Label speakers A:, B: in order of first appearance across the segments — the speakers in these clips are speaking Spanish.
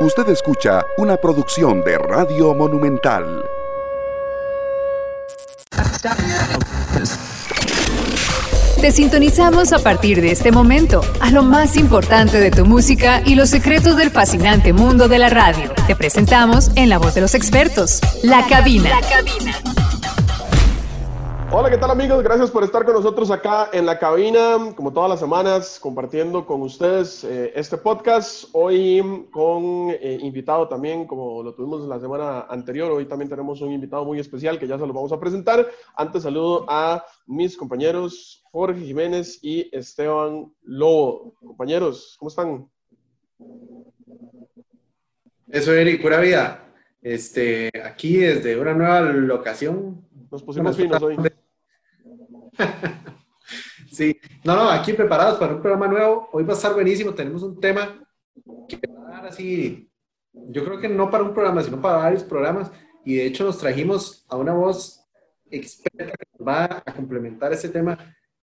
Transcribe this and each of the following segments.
A: Usted escucha una producción de Radio Monumental.
B: Te sintonizamos a partir de este momento a lo más importante de tu música y los secretos del fascinante mundo de la radio. Te presentamos en la voz de los expertos, La Cabina. La Cabina.
C: Hola, ¿qué tal amigos? Gracias por estar con nosotros acá en la cabina, como todas las semanas, compartiendo con ustedes eh, este podcast. Hoy con eh, invitado también, como lo tuvimos la semana anterior, hoy también tenemos un invitado muy especial que ya se lo vamos a presentar. Antes saludo a mis compañeros Jorge Jiménez y Esteban Lobo. Compañeros, ¿cómo están?
D: Eso, Eric, pura vida. Este, aquí desde una nueva locación.
C: Nos pusimos finos hoy.
D: sí, no, no, aquí preparados para un programa nuevo. Hoy va a estar buenísimo. Tenemos un tema que va a dar así, yo creo que no para un programa, sino para varios programas. Y de hecho nos trajimos a una voz experta que nos va a complementar ese tema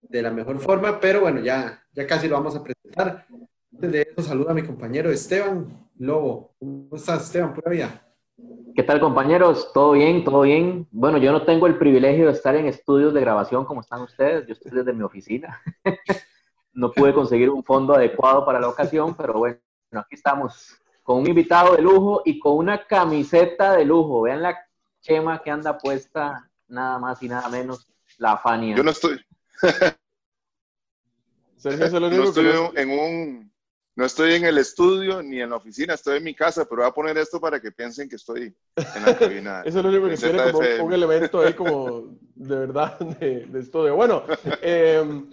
D: de la mejor forma. Pero bueno, ya, ya casi lo vamos a presentar. Antes de eso, saludo a mi compañero Esteban Lobo. ¿Cómo estás, Esteban? Pura vida.
E: ¿Qué tal compañeros? ¿Todo bien? ¿Todo bien? Bueno, yo no tengo el privilegio de estar en estudios de grabación como están ustedes, yo estoy desde mi oficina. no pude conseguir un fondo adecuado para la ocasión, pero bueno, aquí estamos con un invitado de lujo y con una camiseta de lujo. Vean la chema que anda puesta, nada más y nada menos, la Fania.
F: Yo no estoy. no estoy en un no estoy en el estudio ni en la oficina, estoy en mi casa, pero voy a poner esto para que piensen que estoy en la cabina.
C: Eso es lo único que quiere como un elemento ahí como de verdad de, estudio. Bueno, em,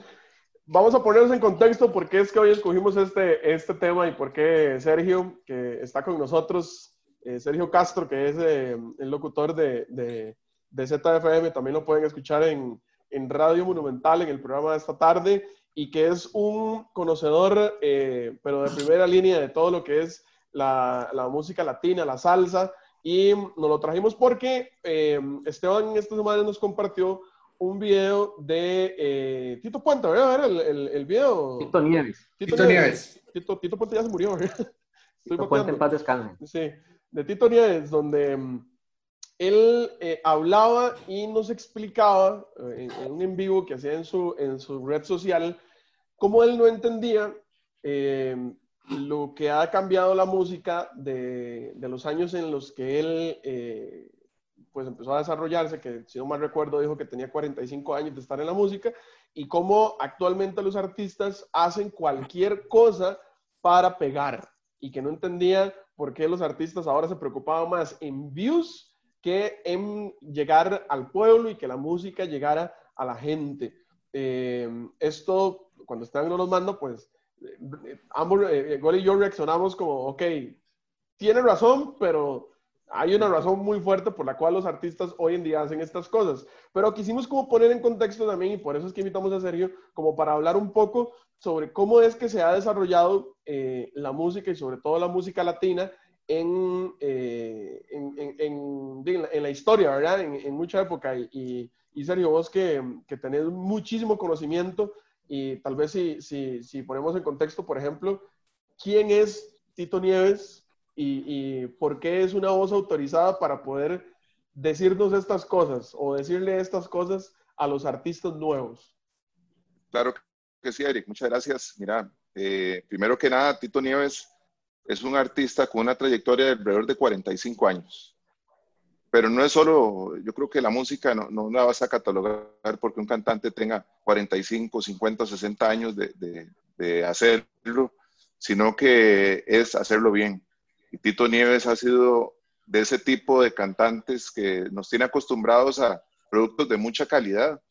C: vamos a ponernos en contexto por qué es que hoy escogimos este, este tema y por qué Sergio, que está con nosotros, eh, Sergio Castro, que es eh, el locutor de, de, de, ZFM, también lo pueden escuchar en, en Radio Monumental en el programa de esta tarde y que es un conocedor, eh, pero de primera línea de todo lo que es la, la música latina, la salsa, y nos lo trajimos porque eh, Esteban esta semana nos compartió un video de eh, Tito Puente, ¿verdad? El, el, el, video.
E: Tito Nieves.
C: Tito, Nieves. Tito, Tito, Puente ya se murió.
E: Tito Puente en paz descanse.
C: Sí, de Tito Nieves, donde mm, él eh, hablaba y nos explicaba eh, en, un en vivo que hacía en su, en su red social cómo él no entendía eh, lo que ha cambiado la música de, de, los años en los que él pues empezó a desarrollarse, que si no mal recuerdo dijo que tenía 45 años de estar en la música, y cómo actualmente los artistas hacen cualquier cosa para pegar, y que no entendía por qué los artistas ahora se preocupaban más en views que en llegar al pueblo y que la música llegara a la gente. Eh, esto, cuando están no los mando, pues eh, ambos, eh, Gol y yo reaccionamos como, ok, tiene razón, pero hay una razón muy fuerte por la cual los artistas hoy en día hacen estas cosas. Pero quisimos como poner en contexto también, y por eso es que invitamos a Sergio, como para hablar un poco sobre cómo es que se ha desarrollado la música y sobre todo la música latina eh, en, en, en, en, la historia, ¿verdad? En, mucha época. Y, y, Sergio, vos que, que, tenés muchísimo conocimiento y tal vez si, si, si, ponemos en contexto, por ejemplo, ¿quién es Tito Nieves y, y por qué es una voz autorizada para poder decirnos estas cosas o decirle estas cosas a los artistas nuevos?
F: Claro que sí, Eric. Muchas gracias. Mira, eh, primero que nada, Tito Nieves es un artista con una trayectoria de alrededor de 45 años. Pero no es solo, yo creo que la música no, no la vas a catalogar porque un cantante tenga 45, 50, 60 años de, de, hacerlo, sino que es hacerlo bien. Y Tito Nieves ha sido de ese tipo de cantantes que nos tiene acostumbrados a productos de mucha calidad.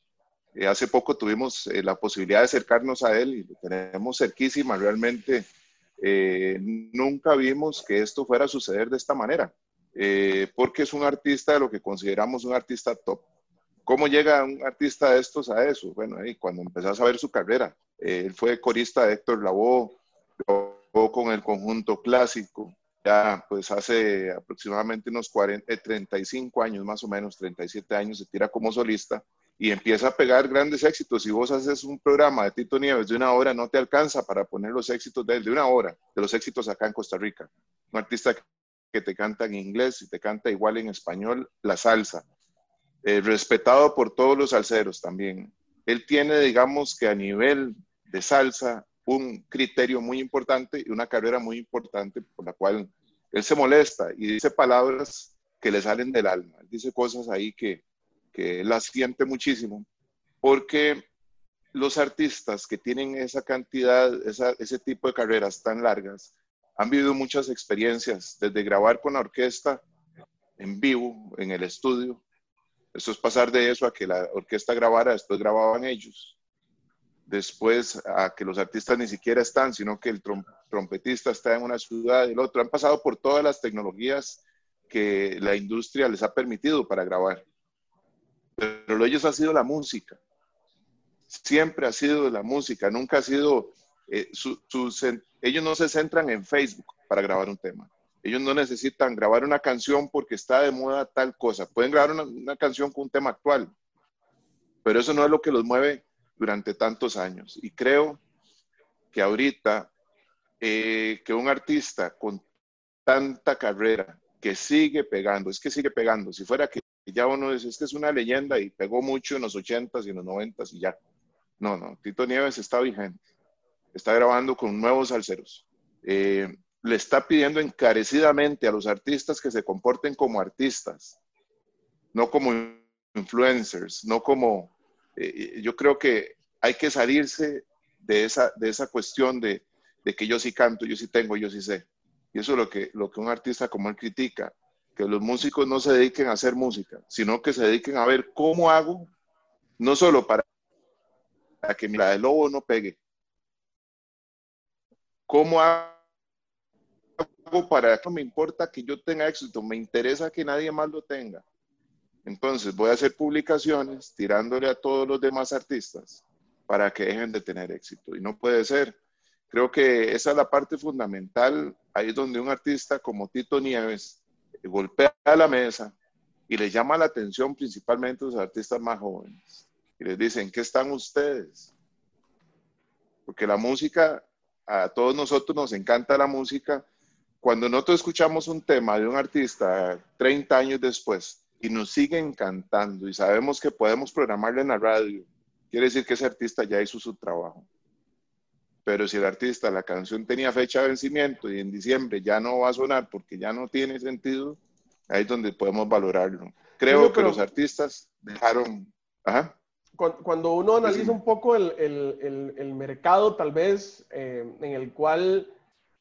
F: Eh, hace poco tuvimos eh, la posibilidad de acercarnos a él y lo tenemos cerquísima, realmente eh, nunca vimos que esto fuera a suceder de esta manera, eh, porque es un artista de lo que consideramos un artista top. ¿Cómo llega un artista de estos a eso? Bueno, ahí cuando empezás a ver su carrera, eh, él fue corista de Héctor Lavoe, con el conjunto clásico, ya pues hace aproximadamente unos 40, 35 años más o menos, 37 años, se tira como solista y empieza a pegar grandes éxitos. Si vos haces un programa de Tito Nieves de una hora, no te alcanza para poner los éxitos de él, de una hora, de los éxitos acá en Costa Rica. un artista que te canta en inglés y te canta igual en español la salsa, eh, respetado por todos los salseros también. Él tiene, digamos que a nivel de salsa, un criterio muy importante y una carrera muy importante por la cual él se molesta y dice palabras que le salen del alma. dice cosas ahí que, que las siente muchísimo, porque los artistas que tienen esa cantidad, ese tipo de carreras tan largas, han vivido muchas experiencias, desde grabar con la orquesta en vivo, en el estudio. Eso es pasar de eso a que la orquesta grabara, después grababan ellos. Después a que los artistas ni siquiera están, sino que el trompetista está en una ciudad y el otro. Han pasado por todas las tecnologías que la industria les ha permitido para grabar. Pero lo ellos ha sido la música. Siempre ha sido la música, nunca ha sido... Eh, ellos no se centran en Facebook para grabar un tema. Ellos no necesitan grabar una canción porque está de moda tal cosa. Pueden grabar una, canción con un tema actual, pero eso no es lo que los mueve durante tantos años. Y creo que ahorita eh, que un artista con tanta carrera que sigue pegando, es que sigue pegando. Si fuera que ya uno dice, este es una leyenda y pegó mucho en los 80s y en los 90s y ya. No, no, Tito Nieves está vigente. Está grabando con nuevos salseros. Eh, le está pidiendo encarecidamente a los artistas que se comporten como artistas, no como influencers, no como... Eh, yo creo que hay que salirse de esa, de esa cuestión de, de que yo sí canto, yo sí tengo, yo sí sé. Y eso es lo que, lo que un artista como él critica, que los músicos no se dediquen a hacer música, sino que se dediquen a ver cómo hago, no solo para, que la de lobo no pegue, cómo hago para que me importa que yo tenga éxito, me interesa que nadie más lo tenga. Entonces voy a hacer publicaciones tirándole a todos los demás artistas para que dejen de tener éxito. Y no puede ser. Creo que esa es la parte fundamental ahí es donde un artista como Tito Nieves golpea la mesa y le llama la atención principalmente a los artistas más jóvenes. Y les dicen, ¿qué están ustedes? Porque la música, a todos nosotros nos encanta la música. Cuando nosotros escuchamos un tema de un artista 30 años después y nos sigue encantando y sabemos que podemos programarle en la radio, quiere decir que ese artista ya hizo su trabajo. Pero si el artista, la canción tenía fecha de vencimiento y en diciembre ya no va a sonar porque ya no tiene sentido, ahí es donde podemos valorarlo. Creo que los artistas dejaron...
C: Cuando uno analiza un poco el, el, el, mercado, tal vez, eh, en el cual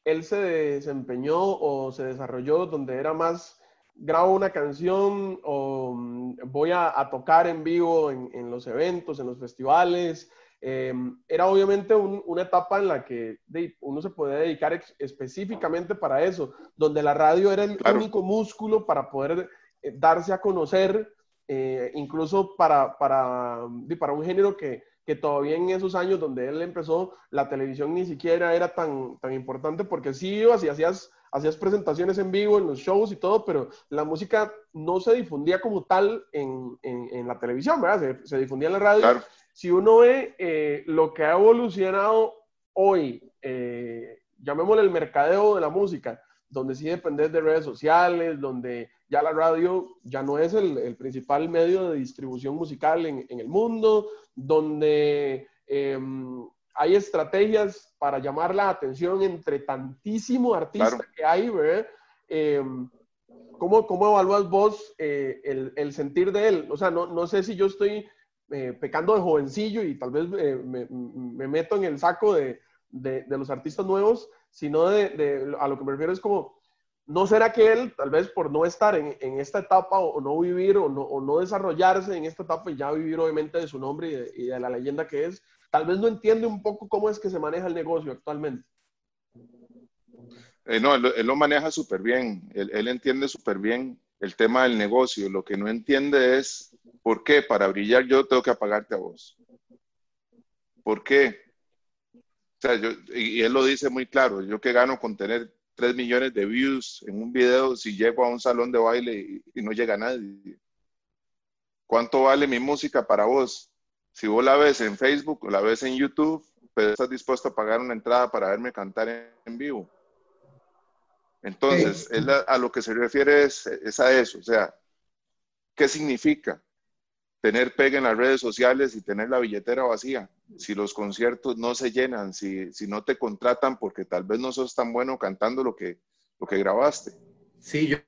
C: él se desempeñó o se desarrolló, donde era más grabo una canción o mm, voy a, a tocar en vivo en, en, los eventos, en los festivales, Em, era obviamente una etapa en la que uno se podía dedicar específicamente para eso, donde la radio era el único músculo para poder eh, darse a conocer, eh, incluso para, para, para un género que, que, todavía en esos años donde él empezó, la televisión ni siquiera era tan, tan importante, porque sí ibas y hacías hacías presentaciones en vivo en los shows y todo, pero la música no se difundía como tal en, en, la televisión, ¿verdad? Se, se, difundía en la radio. Claro si uno ve eh, lo que ha evolucionado hoy, eh, llamémosle el mercadeo de la música, donde sí dependes de redes sociales, donde ya la radio ya no es el, principal medio de distribución musical en, el mundo, donde em, hay estrategias para llamar la atención entre tantísimo artista que hay, ¿verdad? Em, ¿cómo, ¿cómo, evalúas vos eh, el, el, sentir de él? O sea, no, no sé si yo estoy eh, pecando de jovencillo y tal vez eh, me, me, meto en el saco de, de, los artistas nuevos, sino de, a lo que me refiero es como, ¿no será que él, tal vez por no estar en, en esta etapa o, no vivir o no, o no, desarrollarse en esta etapa y ya vivir obviamente de su nombre y de, la leyenda que es, tal vez no entiende un poco cómo es que se maneja el negocio actualmente?
F: Eh, no, él, lo maneja súper bien, él, él entiende súper bien el tema del negocio, lo que no entiende es ¿Por qué? Para brillar yo tengo que apagarte a vos. ¿Por qué? O sea, yo, y él lo dice muy claro, yo que gano con tener 3 millones de views en un video si llego a un salón de baile y, no llega nadie. ¿Cuánto vale mi música para vos? Si vos la ves en Facebook o la ves en YouTube, pero estás dispuesto a pagar una entrada para verme cantar en, vivo. Entonces, él a, lo que se refiere es, es a eso, o sea, ¿qué significa tener pega en las redes sociales y tener la billetera vacía? Si los conciertos no se llenan, si, si no te contratan porque tal vez no sos tan bueno cantando lo que, lo que grabaste.
D: Sí, yo,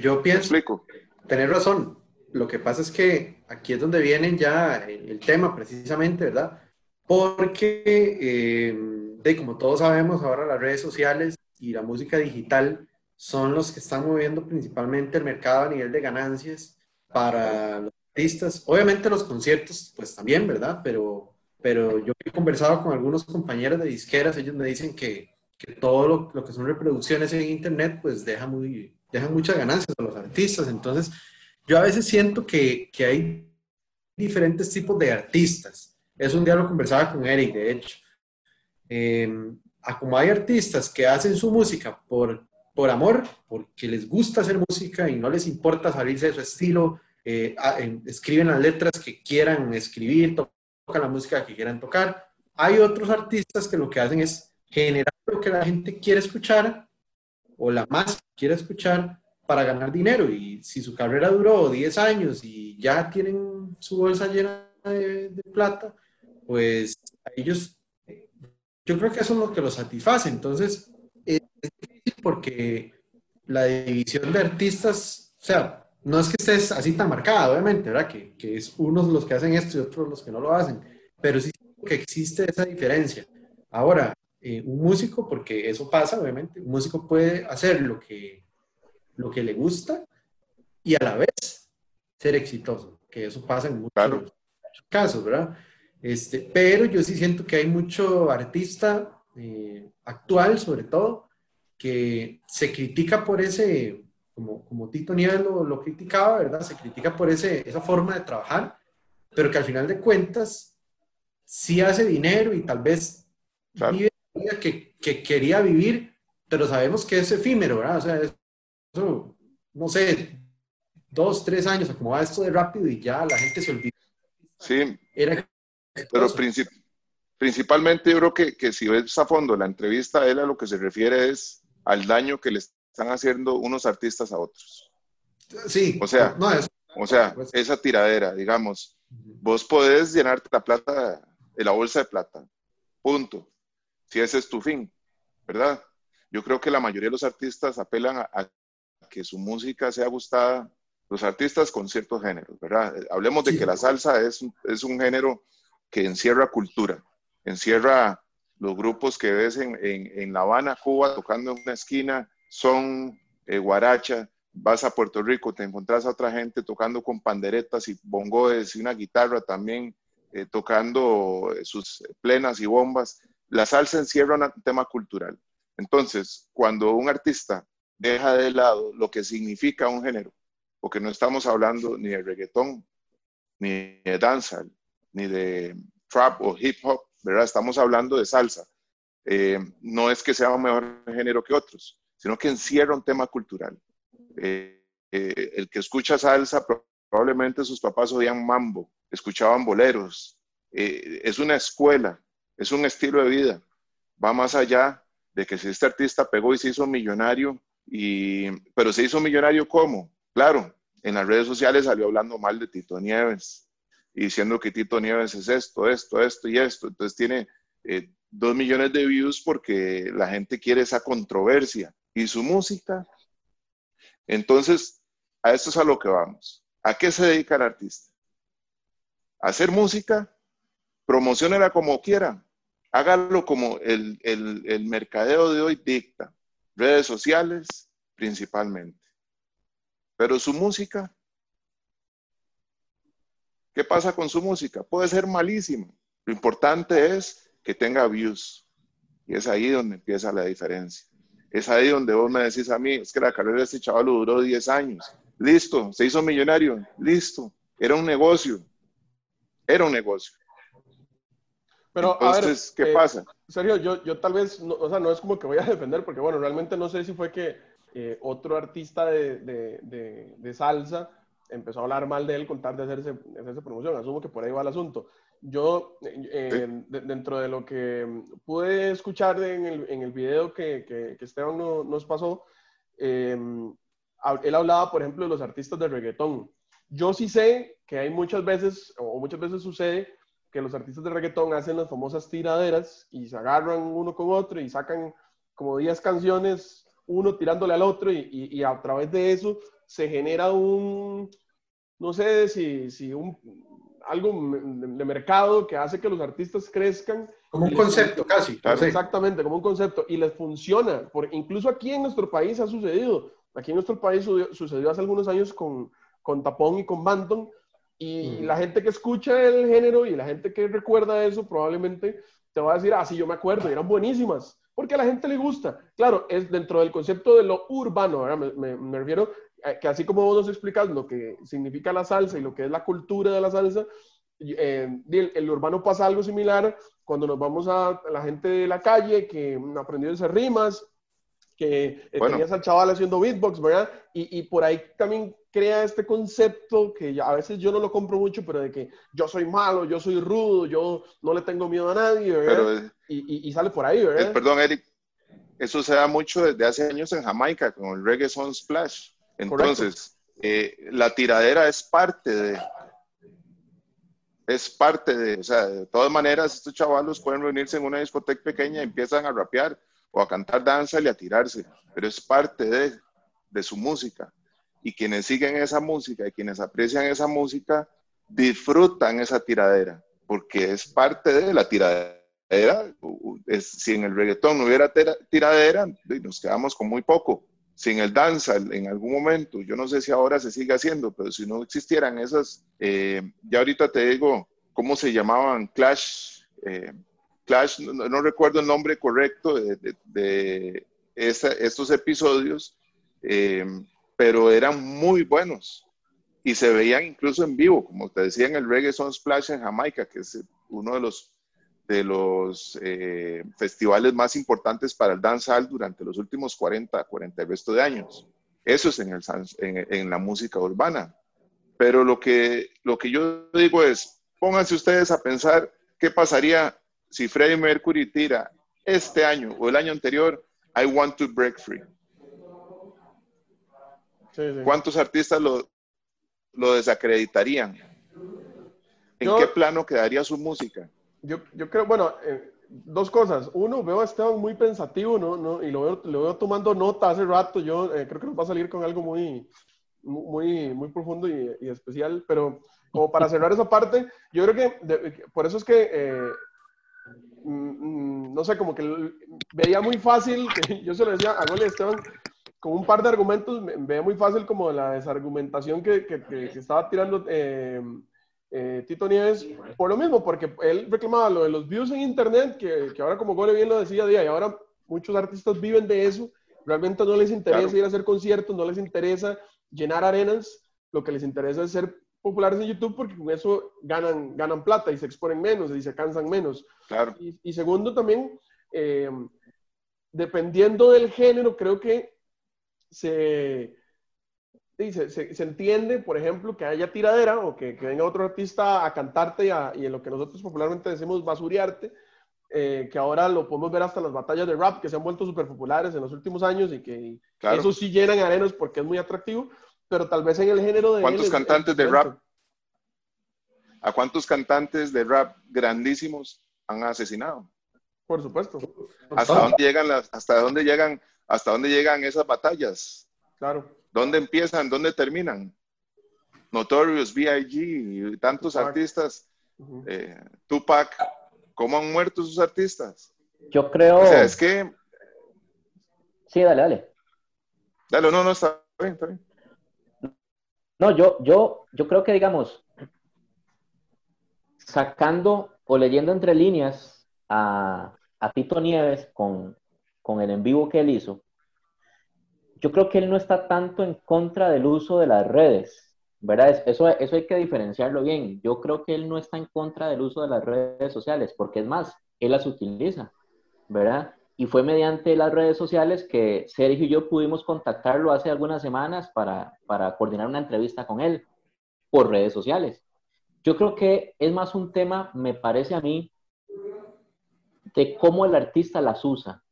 D: yo pienso,
F: explico?
D: tener razón. Lo que pasa es que aquí es donde viene ya el, tema precisamente, ¿verdad? Porque, eh, de, como todos sabemos, ahora las redes sociales y la música digital son los que están moviendo principalmente el mercado a nivel de ganancias para los Obviamente los conciertos, pues también, ¿verdad? Pero, pero yo he conversado con algunos compañeros de disqueras, ellos me dicen que, que todo lo, que son reproducciones en Internet, pues deja, muy, deja muchas ganancias a los artistas. Entonces, yo a veces siento que, que hay diferentes tipos de artistas. Es un día lo conversaba con Eric, de hecho. Eh, como hay artistas que hacen su música por, por amor, porque les gusta hacer música y no les importa salirse de su estilo, eh, escriben las letras que quieran escribir, tocan la música que quieran tocar. Hay otros artistas que lo que hacen es generar lo que la gente quiere escuchar o la más quiere escuchar para ganar dinero. Y si su carrera duró 10 años y ya tienen su bolsa llena de, plata, pues ellos, yo creo que eso es lo que los satisface. Entonces, es difícil porque la división de artistas, o sea, no es que estés así tan marcada, obviamente, ¿verdad? Que, que es unos los que hacen esto y otros los que no lo hacen, pero sí que existe esa diferencia. Ahora, eh, un músico, porque eso pasa, obviamente, un músico puede hacer lo que, lo que le gusta y a la vez ser exitoso, que eso pasa en muchos, casos, ¿verdad? Este, pero yo sí siento que hay mucho artista eh, actual, sobre todo, que se critica por ese, como, como Tito Nieves lo, lo, criticaba, ¿verdad? Se critica por ese, esa forma de trabajar, pero que al final de cuentas sí hace dinero y tal vez vive la vida que, que, quería vivir, pero sabemos que es efímero, ¿verdad? O sea, eso, no sé, dos, tres años, como va esto de rápido y ya la gente se olvida.
F: Sí, Era pero principalmente yo creo que, que si ves a fondo la entrevista, él a lo que se refiere es al daño que le están haciendo unos artistas a otros.
D: Sí.
F: O sea, no, es, o sea pues esa tiradera, digamos, vos podés llenarte la plata, de la bolsa de plata, punto. Si ese es tu fin, ¿verdad? Yo creo que la mayoría de los artistas apelan a, que su música sea gustada, los artistas con ciertos géneros, ¿verdad? Hablemos de que la salsa es, es un género que encierra cultura, encierra los grupos que ves en, en, La Habana, Cuba, tocando en una esquina, son eh, guaracha, vas a Puerto Rico, te encontrás a otra gente tocando con panderetas y bongoes y una guitarra también, eh, tocando eh, sus plenas y bombas. La salsa encierra un tema cultural. Entonces, cuando un artista deja de lado lo que significa un género, porque no estamos hablando ni de reggaetón, ni de danza, ni de trap o hip hop, ¿verdad? Estamos hablando de salsa. Eh, no es que sea un mejor género que otros, sino que encierra un tema cultural. Eh, eh, el que escucha salsa, probablemente sus papás oían mambo, escuchaban boleros. es una escuela, es un estilo de vida. Va más allá de que si este artista pegó y se hizo millonario, y, pero se hizo millonario ¿cómo? Claro, en las redes sociales salió hablando mal de Tito Nieves, y diciendo que Tito Nieves es esto, esto, esto y esto. Entonces tiene eh, dos millones de views porque la gente quiere esa controversia. ¿Y su música? Entonces, a esto es a lo que vamos. ¿A qué se dedica el artista? ¿A hacer música? Promocionela como quiera. Hágalo como el, el, el mercadeo de hoy dicta. Redes sociales principalmente. Pero su música, ¿Qué pasa con su música? Puede ser malísima. Lo importante es que tenga views. Y es ahí donde empieza la diferencia. Es ahí donde vos me decís a mí, es que la carrera de este chaval duró 10 años. Listo, se hizo millonario. Listo. Era un negocio. Era un negocio.
C: Pero, Entonces, a ver, ¿qué eh, pasa? En serio, yo, yo tal vez, no, o sea, no es como que voy a defender, porque bueno, realmente no sé si fue que eh, otro artista de, de, de, de salsa empezó a hablar mal de él con tal de hacerse, hacerse promoción. Asumo que por ahí va el asunto. Yo, eh, dentro de lo que pude escuchar en el, en el video que, que, Esteban nos pasó, eh, él hablaba, por ejemplo, de los artistas de reggaetón. Yo sí sé que hay muchas veces, o muchas veces sucede, que los artistas de reggaetón hacen las famosas tiraderas y se agarran uno con otro y sacan como 10 canciones, uno tirándole al otro y, y, a través de eso se genera un, no sé si, si un, algo de mercado que hace que los artistas crezcan.
D: Como un concepto casi.
C: Exactamente, como un concepto. Y les funciona. Por, incluso aquí en nuestro país ha sucedido. Aquí en nuestro país sucedió hace algunos años con, con Tapón y con Banton. Y la gente que escucha el género y la gente que recuerda eso probablemente te va a decir, ah, sí, yo me acuerdo, eran buenísimas, porque a la gente le gusta. Claro, es dentro del concepto de lo urbano, me, me, refiero que así como vos nos explicas lo que significa la salsa y lo que es la cultura de la salsa, eh, el, el, urbano pasa algo similar cuando nos vamos a la gente de la calle que aprendió a hacer rimas, que eh, tenías al chaval haciendo beatbox, ¿verdad? Y, y, por ahí también crea este concepto que a veces yo no lo compro mucho, pero de que yo soy malo, yo soy rudo, yo no le tengo miedo a nadie, ¿verdad? y, y, sale por ahí, ¿verdad?
F: perdón, Eric, eso se da mucho desde hace años en Jamaica con el reggae son splash. Entonces, eh, la tiradera es parte de, es parte de, o sea, de todas maneras, estos chavalos pueden reunirse en una discoteca pequeña y empiezan a rapear o a cantar danza y a tirarse, pero es parte de, de su música. Y quienes siguen esa música y quienes aprecian esa música disfrutan esa tiradera, porque es parte de la tiradera. Es, si en el reggaetón no hubiera tiradera, nos quedamos con muy poco. Sin el danza, en algún momento, yo no sé si ahora se sigue haciendo, pero si no existieran esas, eh, ya ahorita te digo cómo se llamaban Clash, eh, Clash, no, recuerdo el nombre correcto de, estos episodios, eh, pero eran muy buenos y se veían incluso en vivo, como te decía en el Reggae Son Splash en Jamaica, que es uno de los, de los eh, festivales más importantes para el dancehall durante los últimos 40, 40 resto de años. Eso es en, el, en, en, la música urbana. Pero lo que, lo que yo digo es, pónganse ustedes a pensar qué pasaría si Freddie Mercury tira este año o el año anterior, I Want to Break Free. ¿Cuántos artistas lo, lo desacreditarían? ¿En qué plano quedaría su música?
C: Yo, yo creo, bueno, eh, dos cosas. Uno, veo a Esteban muy pensativo, ¿no? ¿no? Y lo veo, lo veo tomando nota hace rato. Yo eh, creo que nos va a salir con algo muy, muy, muy profundo y, y especial. Pero como para cerrar esa parte, yo creo que por eso es que eh, Mm, mm, no sé, como que veía muy fácil, que yo se lo decía a Gole Esteban, con un par de argumentos, veía muy fácil como la desargumentación que, que, que, estaba tirando eh, eh, Tito Nieves, por lo mismo, porque él reclamaba lo de los views en Internet, que, que ahora como Gole bien lo decía, día, y ahora muchos artistas viven de eso, realmente no les interesa ir a hacer conciertos, no les interesa llenar arenas, lo que les interesa es ser populares en YouTube porque con eso ganan, ganan plata y se exponen menos y se cansan menos.
F: Claro.
C: Y, segundo también, eh, dependiendo del género, creo que se, se, se, entiende, por ejemplo, que haya tiradera o que, que venga otro artista a cantarte y, a, y, en lo que nosotros popularmente decimos basuriarte, eh, que ahora lo podemos ver hasta las batallas de rap que se han vuelto súper populares en los últimos años y que eso sí llenan arenas porque es muy atractivo pero tal vez en el género de...
F: ¿Cuántos cantantes de rap? ¿A cuántos cantantes de rap grandísimos han asesinado?
C: Por supuesto.
F: ¿Hasta dónde llegan las, hasta dónde llegan, hasta dónde llegan esas batallas?
C: Claro.
F: ¿Dónde empiezan? ¿Dónde terminan? Notorious, B.I.G. tantos artistas. Eh, Tupac, ¿cómo han muerto sus artistas?
E: Yo creo.
F: O sea, es que.
E: Sí, dale, dale.
F: Dale, no, no, está bien, está bien.
E: No, yo, yo, yo creo que, digamos, sacando o leyendo entre líneas a, Tito Nieves con, el en vivo que él hizo, yo creo que él no está tanto en contra del uso de las redes, ¿verdad? Eso, eso hay que diferenciarlo bien. Yo creo que él no está en contra del uso de las redes sociales, porque es más, él las utiliza, ¿verdad? y fue mediante las redes sociales que Sergio y yo pudimos contactarlo hace algunas semanas para, para coordinar una entrevista con él. por redes sociales. Yo creo que es más un tema, me parece a mí, de cómo el artista las usa.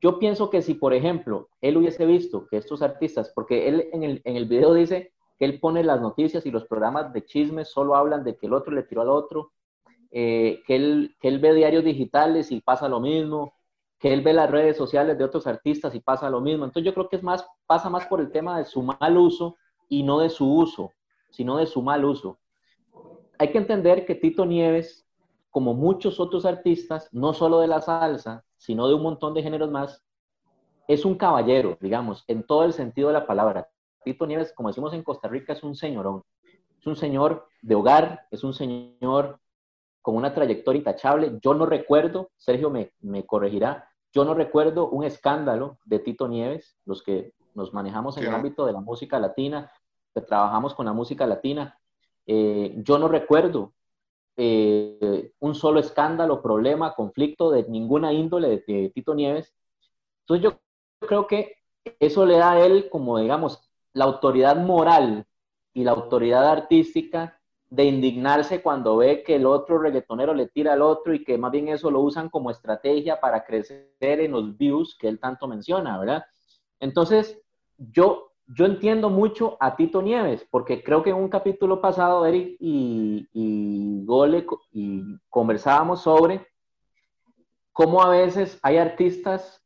E: Yo pienso que si, por ejemplo, él hubiese visto que estos artistas, porque él en el, en el video dice que él pone las noticias y los programas de chismes solo hablan de que el otro le tiró al otro, eh, que, él, que él ve diarios digitales y pasa lo mismo, que él ve las redes sociales de otros artistas y pasa lo mismo. Entonces yo creo que es más, pasa más por el tema de su mal uso y no de su uso, sino de su mal uso. Hay que entender que Tito Nieves, como muchos otros artistas, no solo de la salsa, sino de un montón de géneros más, es un caballero, digamos, en todo el sentido de la palabra. Tito Nieves, como decimos en Costa Rica, es un señorón. Es un señor de hogar, es un señor con una trayectoria intachable. Yo no recuerdo, Sergio me, me corregirá, yo no recuerdo un escándalo de Tito Nieves, los que nos manejamos en el ámbito de la música latina, que trabajamos con la música latina. Eh, yo no recuerdo eh, un solo escándalo, problema, conflicto de ninguna índole de, Tito Nieves. Entonces yo creo que eso le da a él como, digamos, la autoridad moral y la autoridad artística de indignarse cuando ve que el otro reggaetonero le tira al otro y que más bien eso lo usan como estrategia para crecer en los views que él tanto menciona, ¿verdad? Entonces, yo, yo entiendo mucho a Tito Nieves, porque creo que en un capítulo pasado Eric y, y Gole y conversábamos sobre cómo a veces hay artistas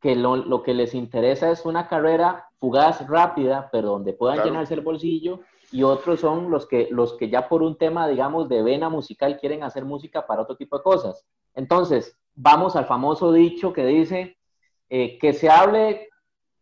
E: que lo, lo, que les interesa es una carrera fugaz, rápida, pero donde puedan llenarse el bolsillo y otros son los que, los que ya por un tema, digamos, de vena musical quieren hacer música para otro tipo de cosas. Entonces, vamos al famoso dicho que dice eh, que se hable,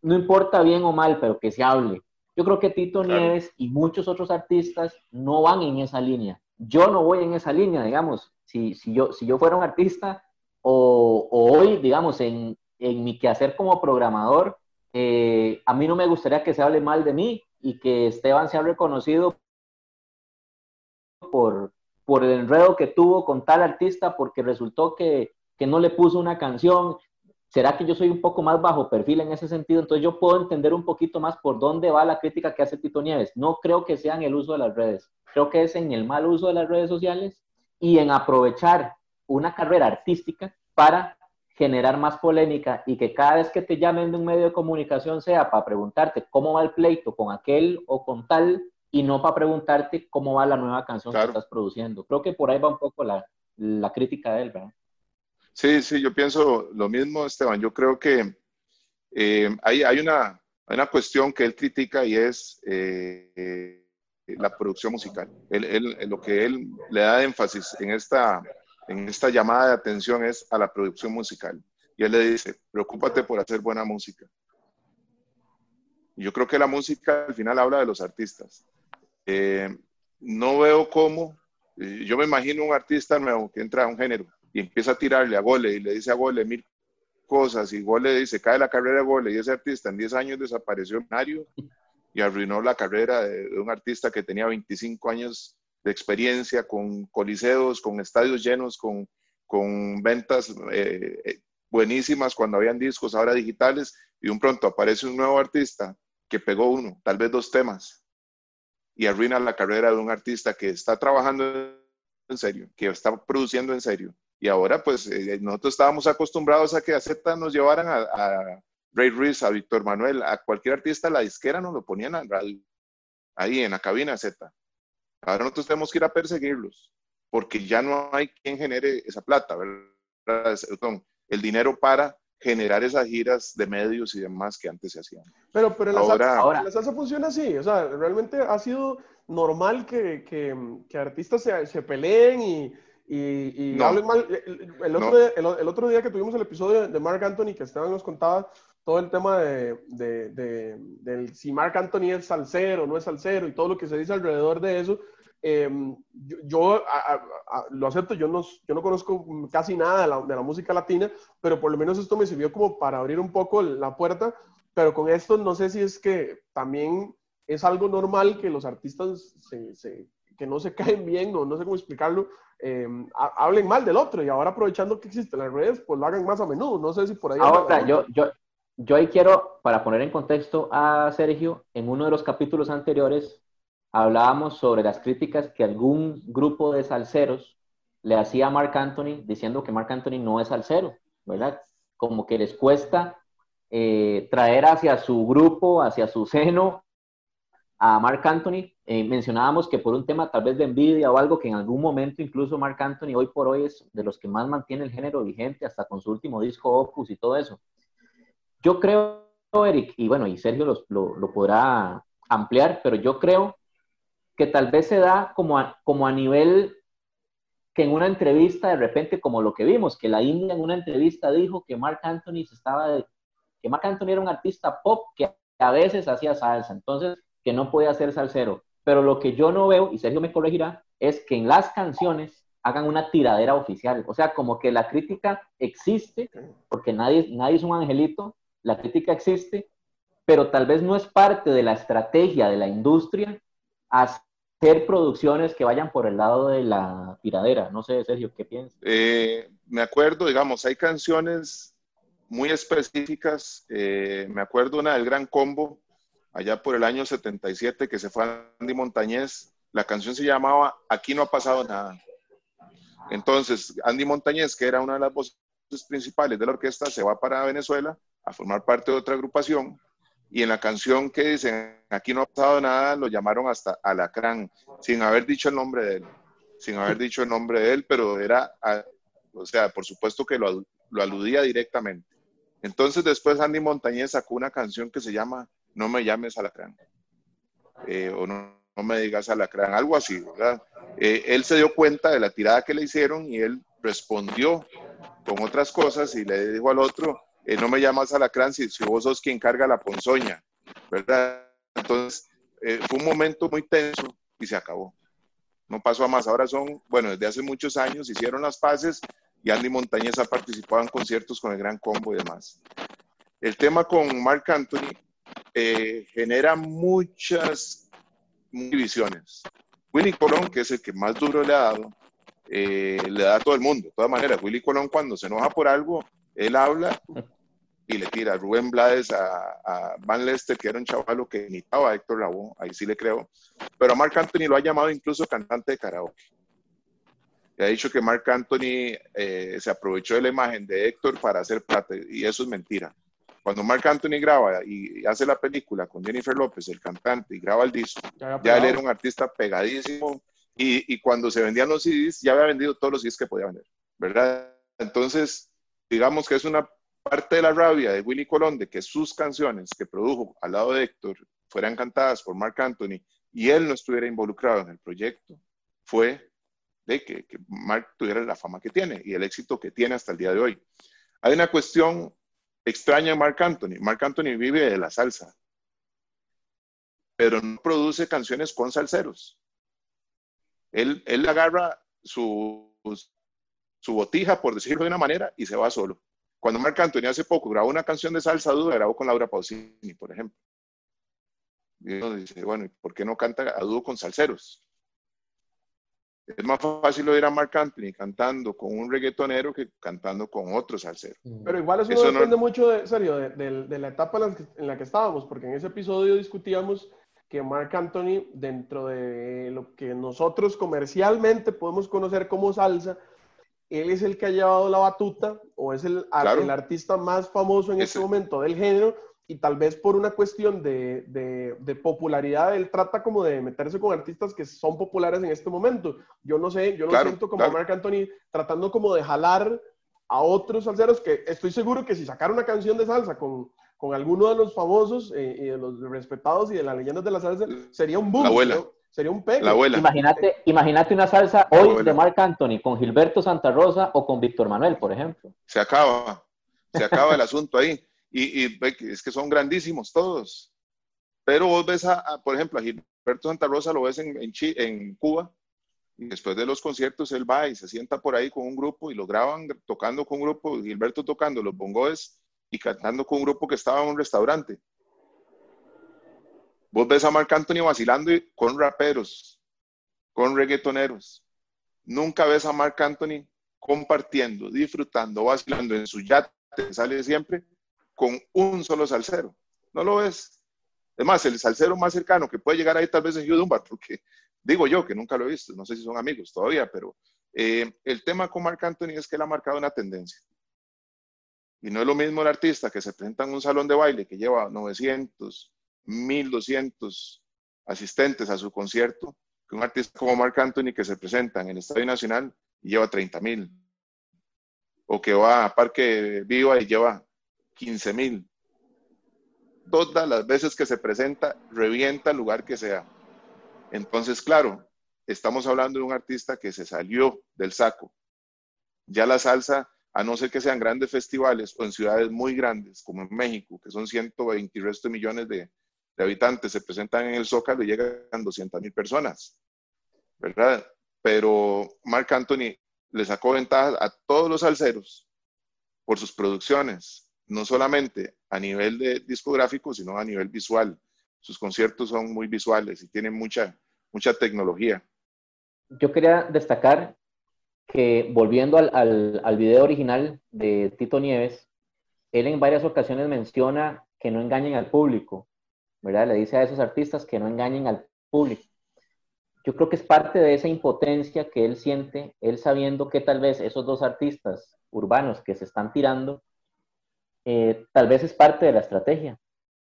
E: no importa bien o mal, pero que se hable. Yo creo que Tito Nieves y muchos otros artistas no van en esa línea. Yo no voy en esa línea, digamos. Si, si, yo, si yo fuera un artista o, hoy, digamos, en, en mi quehacer como programador, eh, a mí no me gustaría que se hable mal de mí, y que Esteban se ha reconocido por, por el enredo que tuvo con tal artista porque resultó que, que no le puso una canción. ¿Será que yo soy un poco más bajo perfil en ese sentido? Entonces yo puedo entender un poquito más por dónde va la crítica que hace Tito Nieves. No creo que sea en el uso de las redes, creo que es en el mal uso de las redes sociales y en aprovechar una carrera artística para generar más polémica y que cada vez que te llamen de un medio de comunicación sea para preguntarte cómo va el pleito con aquel o con tal y no para preguntarte cómo va la nueva canción que estás produciendo. Creo que por ahí va un poco la, la, crítica de él, ¿verdad?
F: Sí, sí, yo pienso lo mismo, Esteban. Yo creo que eh, hay, hay, una, una cuestión que él critica y es eh, la producción musical. Él, él, lo que él le da énfasis en esta en esta llamada de atención es a la producción musical. Y él le dice, preocúpate por hacer buena música. Yo creo que la música al final habla de los artistas. Eh, no veo cómo, eh, yo me imagino un artista nuevo que entra a un género y empieza a tirarle a Gole y le dice a Gole mil cosas y Gole dice, cae la carrera de Gole y ese artista en 10 años desapareció Mario y arruinó la carrera de, de un artista que tenía 25 años de experiencia, con coliseos, con estadios llenos, con, con ventas eh, buenísimas cuando habían discos, ahora digitales, y un pronto aparece un nuevo artista que pegó uno, tal vez dos temas, y arruina la carrera de un artista que está trabajando en serio, que está produciendo en serio. Y ahora, pues, eh, nosotros estábamos acostumbrados a que a Z nos llevaran a, a Ray Ruiz, a Víctor Manuel, a cualquier artista, la disquera nos lo ponían al radio, ahí en la cabina Z. Ahora nosotros tenemos que ir a perseguirlos, porque ya no hay quien genere esa plata, ¿verdad? El dinero para generar esas giras de medios y demás que antes se hacían.
C: Pero, pero la, salsa, la salsa funciona así, o sea, realmente ha sido normal que, que, que artistas se, se, peleen y, y, y hablen mal. El, otro día, el, otro día, que tuvimos el episodio de Mark Anthony, que Esteban nos contaba todo el tema de, de, de, del si Mark Anthony es salsero o no es salsero y todo lo que se dice alrededor de eso. Em, yo, lo acepto, yo no, yo no conozco casi nada de la, de la, música latina, pero por lo menos esto me sirvió como para abrir un poco la puerta, pero con esto no sé si es que también es algo normal que los artistas se, se, que no se caen bien, o no sé cómo explicarlo, em, hablen mal del otro y ahora aprovechando que existen las redes, pues lo hagan más a menudo. No sé si por ahí...
E: Ahora, yo, yo, yo ahí quiero, para poner en contexto a Sergio, en uno de los capítulos anteriores, hablábamos sobre las críticas que algún grupo de salseros le hacía a Mark Anthony diciendo que Mark Anthony no es salsero, ¿verdad? Como que les cuesta eh, traer hacia su grupo, hacia su seno a Mark Anthony. Eh, mencionábamos que por un tema tal vez de envidia o algo que en algún momento incluso Mark Anthony hoy por hoy es de los que más mantiene el género vigente hasta con su último disco Opus y todo eso. Yo creo, Eric, y bueno, y Sergio lo, lo, podrá ampliar, pero yo creo que tal vez se da como a, como a nivel que en una entrevista de repente como lo que vimos, que la India en una entrevista dijo que Mark Anthony se estaba, que Mark Anthony era un artista pop que a veces hacía salsa. Entonces, que no puede hacer salsero. Pero lo que yo no veo, y Sergio me corregirá, es que en las canciones hagan una tiradera oficial. O sea, como que la crítica existe, porque nadie, nadie es un angelito, la crítica existe, pero tal vez no es parte de la estrategia de la industria hacer producciones que vayan por el lado de la tiradera. No sé, Sergio, ¿qué piensas?
F: Eh, me acuerdo, digamos, hay canciones muy específicas. Eh, me acuerdo una del Gran Combo, allá por el año 77 que se fue Andy Montañez. La canción se llamaba Aquí no ha pasado nada. Entonces, Andy Montañez, que era una de las voces principales de la orquesta, se va para Venezuela a formar parte de otra agrupación. Y en la canción que dicen Aquí no ha pasado nada, lo llamaron hasta Alacrán, sin haber dicho el nombre de él. Sin haber dicho el nombre de él, pero era, o sea, por supuesto que lo, aludía directamente. Entonces, después Andy Montañez sacó una canción que se llama no me llames alacrán, eh, o no, no, me digas alacrán, algo así, ¿verdad? Eh, él se dio cuenta de la tirada que le hicieron y él respondió con otras cosas y le dijo al otro, eh, no me llamas alacrán si, si, vos sos quien carga la ponzoña, ¿verdad? Entonces, fue un momento muy tenso y se acabó. No pasó a más. Ahora son, bueno, desde hace muchos años hicieron las paces y Andy Montañez ha participado en conciertos con el Gran Combo y demás. El tema con Mark Anthony eh, genera muchas divisiones. Willy Colón, que es el que más duro le ha dado, eh, le da a todo el mundo. De todas maneras, Willy Colón cuando se enoja por algo, él habla y le tira a Rubén Blades, a, Van Lester, que era un chaval que imitaba a Héctor Lavoe, ahí sí le creo. Pero a Mark Anthony lo ha llamado incluso cantante de karaoke. Y ha dicho que Mark Anthony eh, se aprovechó de la imagen de Héctor para hacer plata, y eso es mentira. Cuando Mark Anthony graba y hace la película con Jennifer López, el cantante, y graba el disco, ya, él era un artista pegadísimo y, y, cuando se vendían los CDs ya había vendido todos los CDs que podía vender, ¿verdad? Entonces, digamos que es una parte de la rabia de Willy Colón de que sus canciones que produjo al lado de Héctor fueran cantadas por Mark Anthony y él no estuviera involucrado en el proyecto, fue de que, que Mark tuviera la fama que tiene y el éxito que tiene hasta el día de hoy. Hay una cuestión extraña a Mark Anthony. Mark Anthony vive de la salsa, pero no produce canciones con salseros. Él, él agarra su, su botija, por decirlo de una manera, y se va solo. Cuando Mark Anthony hace poco grabó una canción de salsa dura, grabó con Laura Pausini, por ejemplo. Y uno dice, bueno, ¿por qué no canta a dúo con salseros? Es más fácil oír a Marc Anthony cantando con un reggaetonero que cantando con otro salsero.
C: Mm. Pero igual eso, no depende mucho, de, serio, de, la etapa en la, que, estábamos, porque en ese episodio discutíamos que Marc Anthony, dentro de lo que nosotros comercialmente podemos conocer como salsa, él es el que ha llevado la batuta o es el, el artista más famoso en este momento del género y tal vez por una cuestión de, de, popularidad, él trata como de meterse con artistas que son populares en este momento. Yo no sé, yo no siento como Mark Anthony tratando como de jalar a otros salseros que estoy seguro que si sacara una canción de salsa con, con alguno de los famosos eh, y de los respetados y de las leyendas de la salsa, sería un boom.
F: La abuela.
C: Sería un pego.
F: La abuela.
E: Imagínate, imagínate una salsa hoy de Marc Anthony con Gilberto Santa Rosa o con Víctor Manuel, por ejemplo.
F: Se acaba, se acaba el asunto ahí y, es que son grandísimos todos. Pero vos ves, a, por ejemplo, a Gilberto Santa Rosa, lo ves en, en, en, Cuba, y después de los conciertos él va y se sienta por ahí con un grupo y lo graban tocando con un grupo, Gilberto tocando los bongoes y cantando con un grupo que estaba en un restaurante. Vos ves a Marc Anthony vacilando con raperos, con reggaetoneros. Nunca ves a Marc Anthony compartiendo, disfrutando, vacilando en su yate, sale siempre con un solo salsero. ¿No lo ves? Es más, el salsero más cercano que puede llegar ahí tal vez es Hugh Dunbar, porque digo yo que nunca lo he visto, no sé si son amigos todavía, pero eh, el tema con Marc Anthony es que él ha marcado una tendencia. Y no es lo mismo el artista que se presenta en un salón de baile que lleva 900, 1200 asistentes a su concierto, que un artista como Marc Anthony que se presenta en el Estadio Nacional y lleva 30 mil. O que va a Parque Viva y lleva 15 mil. Todas las veces que se presenta, revienta el lugar que sea. Entonces, claro, estamos hablando de un artista que se salió del saco. Ya la salsa a no ser que sean grandes festivales o en ciudades muy grandes, como en México, que son 120 y resto millones de, habitantes, se presentan en el Zócalo y llegan 200 mil personas, ¿verdad? Pero Marc Anthony le sacó ventaja a todos los salseros por sus producciones, no solamente a nivel de discográfico, sino a nivel visual. Sus conciertos son muy visuales y tienen mucha, mucha tecnología.
E: Yo quería destacar que volviendo al, al, video original de Tito Nieves, él en varias ocasiones menciona que no engañen al público, ¿verdad? Le dice a esos artistas que no engañen al público. Yo creo que es parte de esa impotencia que él siente, él sabiendo que tal vez esos dos artistas urbanos que se están tirando, eh, tal vez es parte de la estrategia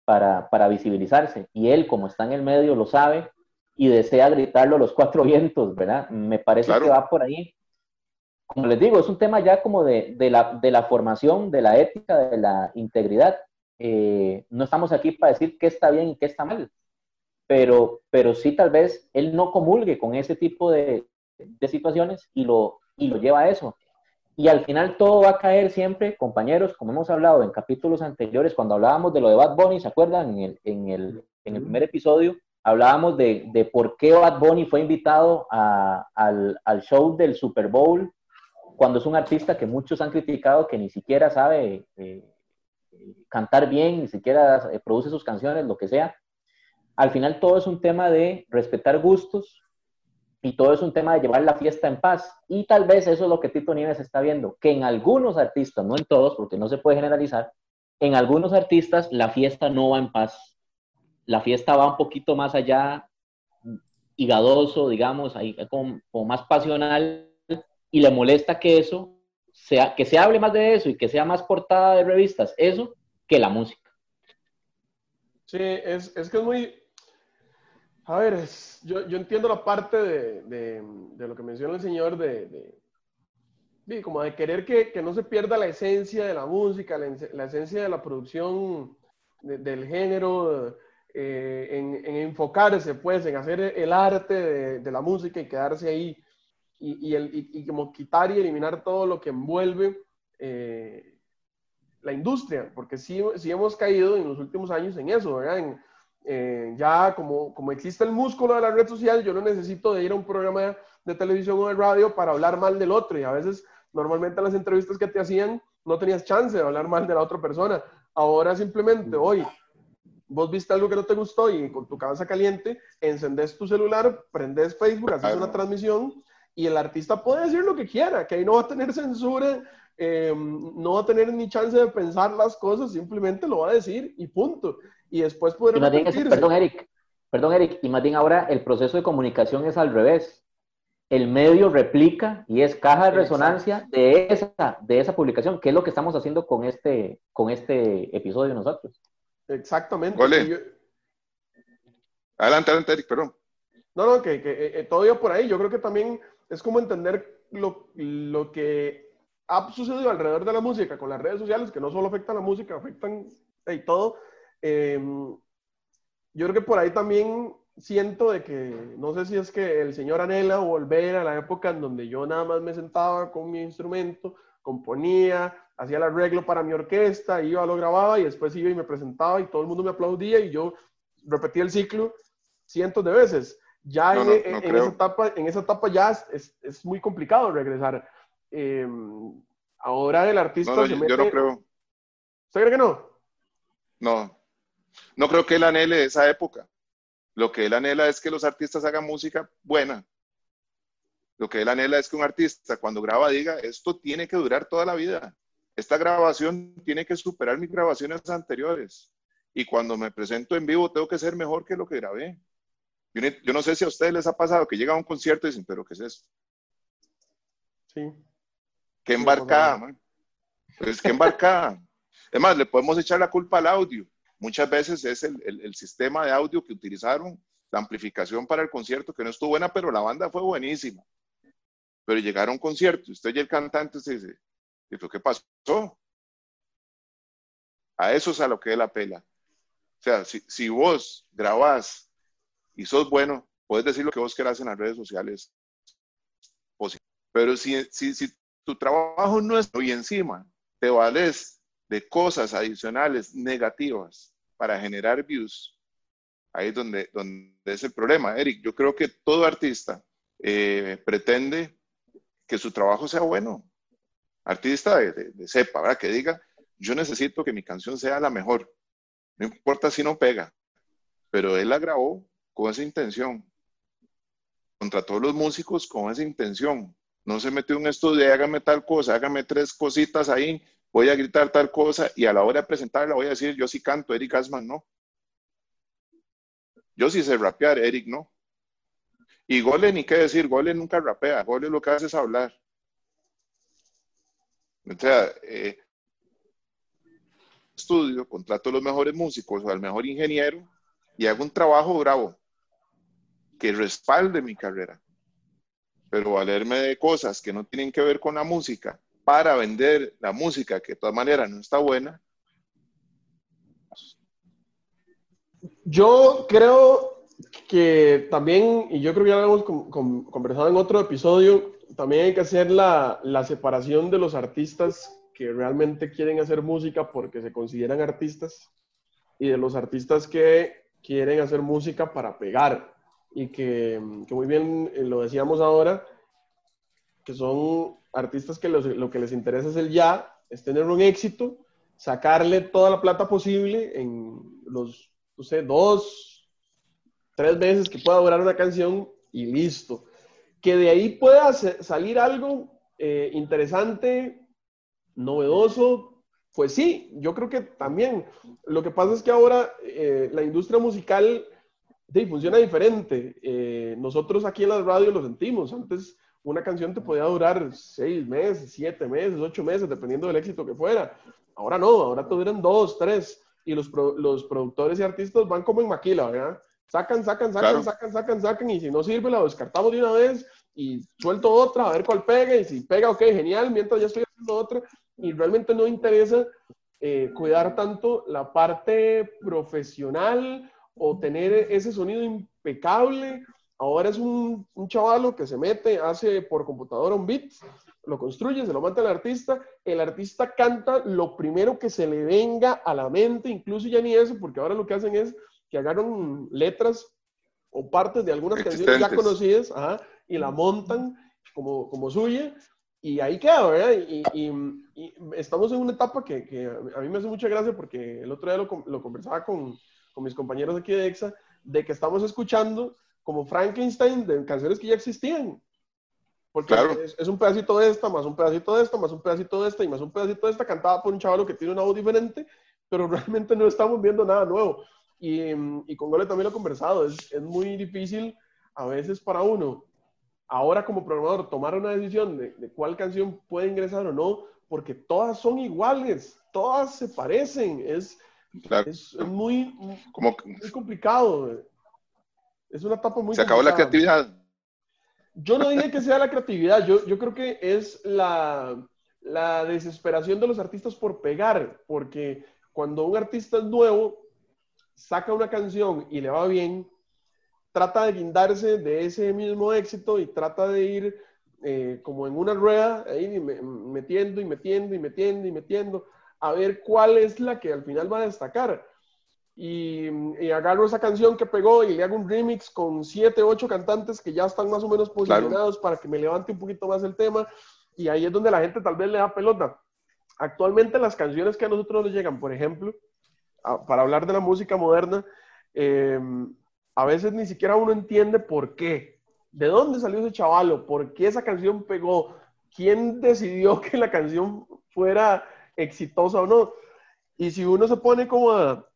E: para, para visibilizarse. Y él, como está en el medio, lo sabe y desea gritarlo a los cuatro vientos, ¿verdad? Me parece que va por ahí como les digo, es un tema ya como de, de, la, de la, formación, de la ética, de la integridad. Eh, no estamos aquí para decir qué está bien y qué está mal, pero, pero sí tal vez él no comulgue con ese tipo de, de situaciones y lo, y lo lleva a eso. Y al final todo va a caer siempre, compañeros, como hemos hablado en capítulos anteriores, cuando hablábamos de lo de Bad Bunny, ¿se acuerdan? En el, en el, en el primer episodio, hablábamos de, de, por qué Bad Bunny fue invitado a, al, al, show del Super Bowl cuando es un artista que muchos han criticado que ni siquiera sabe eh, cantar bien, ni siquiera eh, produce sus canciones, lo que sea. Al final todo es un tema de respetar gustos y todo es un tema de llevar la fiesta en paz. Y tal vez eso es lo que Tito Nieves está viendo, que en algunos artistas, no en todos, porque no se puede generalizar, en algunos artistas la fiesta no va en paz. La fiesta va un poquito más allá, higadoso, digamos, ahí como, como más pasional y le molesta que eso, sea, que se hable más de eso y que sea más portada de revistas, eso, que la música.
C: Sí, es, es que es muy... A ver, yo, yo, entiendo la parte de, de, lo que menciona el señor de, de como de querer que, que, no se pierda la esencia de la música, la, esencia de la producción del género, eh, en, en, enfocarse, pues, en hacer el arte de, la música y quedarse ahí y, el, y, como quitar y eliminar todo lo que envuelve eh, la industria, porque sí, sí, hemos caído en los últimos años en eso, ¿verdad? En, eh, ya como, como existe el músculo de la red social, yo no necesito de ir a un programa de televisión o de radio para hablar mal del otro. Y a veces normalmente las entrevistas que te hacían no tenías chance de hablar mal de la otra persona. Ahora simplemente hoy vos viste algo que no te gustó y con tu cabeza caliente encendés tu celular, prendes Facebook, haces una transmisión y el artista puede decir lo que quiera, que ahí no va a tener censura, eh, no va a tener ni chance de pensar las cosas, simplemente lo va a decir y punto. Y después puede
E: Perdón, Eric, perdón, Eric, y más bien ahora el proceso de comunicación es al revés. El medio replica y es caja de resonancia de esa, de esa publicación, que es lo que estamos haciendo con este, con este episodio nosotros.
C: Exactamente.
F: Adelante, adelante, Eric, perdón.
C: No, no, que, que eh, eh, todo iba por ahí. Yo creo que también es como entender lo, lo, que ha sucedido alrededor de la música con las redes sociales, que no solo afectan a la música, afectan y todo. Em, yo creo que por ahí también siento de que, no sé si es que el señor anhela volver a la época en donde yo nada más me sentaba con mi instrumento, componía, hacía el arreglo para mi orquesta, iba, lo grababa y después iba y me presentaba y todo el mundo me aplaudía y yo repetía el ciclo cientos de veces. Ya en, esa etapa, en esa etapa ya es, es muy complicado regresar. Eh, ahora el artista
F: no, se mete... Yo no creo.
C: ¿Usted cree que no?
F: No. No creo que él anhele esa época. Lo que él anhela es que los artistas hagan música buena. Lo que él anhela es que un artista cuando graba diga, esto tiene que durar toda la vida. Esta grabación tiene que superar mis grabaciones anteriores. y cuando me presento en vivo tengo que ser mejor que lo que grabé. Yo, no sé si a ustedes les ha pasado que llega a un concierto y dicen, pero ¿qué es eso?
C: Sí.
F: ¿Qué embarcada, man? Pues, ¿qué embarcada? Es más, le podemos echar la culpa al audio. Muchas veces es el, el, sistema de audio que utilizaron, la amplificación para el concierto, que no estuvo buena, pero la banda fue buenísima. Pero llegaron a un concierto, usted y el cantante se dice, ¿qué pasó? A eso es a lo que es la pela. O sea, si, si vos grabás y sos bueno, puedes decir lo que vos querás en las redes sociales. Pero si, si, si tu trabajo no es y encima te vales de cosas adicionales negativas para generar views, ahí es donde, donde es el problema. Eric, yo creo que todo artista eh, pretende que su trabajo sea bueno. Artista de, de, de cepa, ¿verdad? Que diga, yo necesito que mi canción sea la mejor. No importa si no pega, pero él la grabó con esa intención. Contrató a los músicos con esa intención. No se metió en un estudio, hágame tal cosa, hágame tres cositas ahí, voy a gritar tal cosa y a la hora de presentarla voy a decir, yo sí canto, Eric Asman no. Yo sí sé rapear, Eric no. Y Gole, ni qué decir, Gole nunca rapea, Gole lo que hace es hablar. O sea, eh, estudio, contrato a los mejores músicos o al mejor ingeniero y hago un trabajo bravo que respalde mi carrera. Pero valerme de cosas que no tienen que ver con la música para vender la música que de todas maneras no está buena.
C: Yo creo que también, y yo creo que ya lo hemos conversado en otro episodio, también hay que hacer la, la separación de los artistas que realmente quieren hacer música porque se consideran artistas y de los artistas que quieren hacer música para pegar y que, que muy bien eh, lo decíamos ahora, que son artistas que lo que les interesa es el ya, es tener un éxito, sacarle toda la plata posible en los, no sé, dos, tres meses que pueda durar una canción y listo. Que de ahí pueda salir algo eh, interesante novedoso, pues sí, yo creo que también. Lo que pasa es que ahora eh, la industria musical funciona diferente. Eh, nosotros aquí en la radio lo sentimos. Antes una canción te podía durar seis meses, siete meses, ocho meses, dependiendo del éxito que fuera. Ahora no, ahora te duran dos, tres. Y los, los productores y artistas van como en maquila, ¿verdad? Sacan, sacan, sacan, sacan, sacan, sacan, y si no sirve la descartamos de una vez y suelto otra, a ver cuál pega, y si pega, ok, genial, mientras ya estoy haciendo otra, y realmente no interesa eh, cuidar tanto la parte profesional o tener ese sonido impecable. Ahora es un, un chavalo que se mete, hace por computadora un beat, lo construye, se lo manda al artista, el artista canta lo primero que se le venga a la mente, incluso ya ni eso, porque ahora lo que hacen es que agarran letras o partes de algunas canciones ya conocidas y la montan como, como suya y ahí queda, ¿verdad? Y, y, estamos en una etapa que, que, a mí me hace mucha gracia porque el otro día lo, lo conversaba con, con, mis compañeros aquí de EXA, de que estamos escuchando como Frankenstein de canciones que ya existían. Porque es, es, un pedacito de esta, más un pedacito de esta, más un pedacito de esta y más un pedacito de esta, cantada por un chaval que tiene una voz diferente, pero realmente no estamos viendo nada nuevo. Y, y con Gole también lo he conversado, es, es muy difícil a veces para uno ahora como programador tomar una decisión de, cuál canción puede ingresar o no, porque todas son iguales, todas se parecen, es, es, muy, como, complicado. Es una etapa muy...
F: Se acabó la creatividad.
C: Yo no dije que sea la creatividad, yo, yo creo que es la, la desesperación de los artistas por pegar, porque cuando un artista es nuevo, saca una canción y le va bien, trata de guindarse de ese mismo éxito y trata de ir eh, como en una rueda, ahí metiendo y metiendo y metiendo y metiendo, a ver cuál es la que al final va a destacar. Y, agarro esa canción que pegó y le hago un remix con siete, ocho cantantes que ya están más o menos posicionados para que me levante un poquito más el tema. Y ahí es donde la gente tal vez le da pelota. Actualmente las canciones que a nosotros nos llegan, por ejemplo, para hablar de la música moderna, eh, a veces ni siquiera uno entiende por qué. ¿De dónde salió ese chavalo? ¿Por qué esa canción pegó? ¿Quién decidió que la canción fuera exitosa o no? Y si uno se pone como a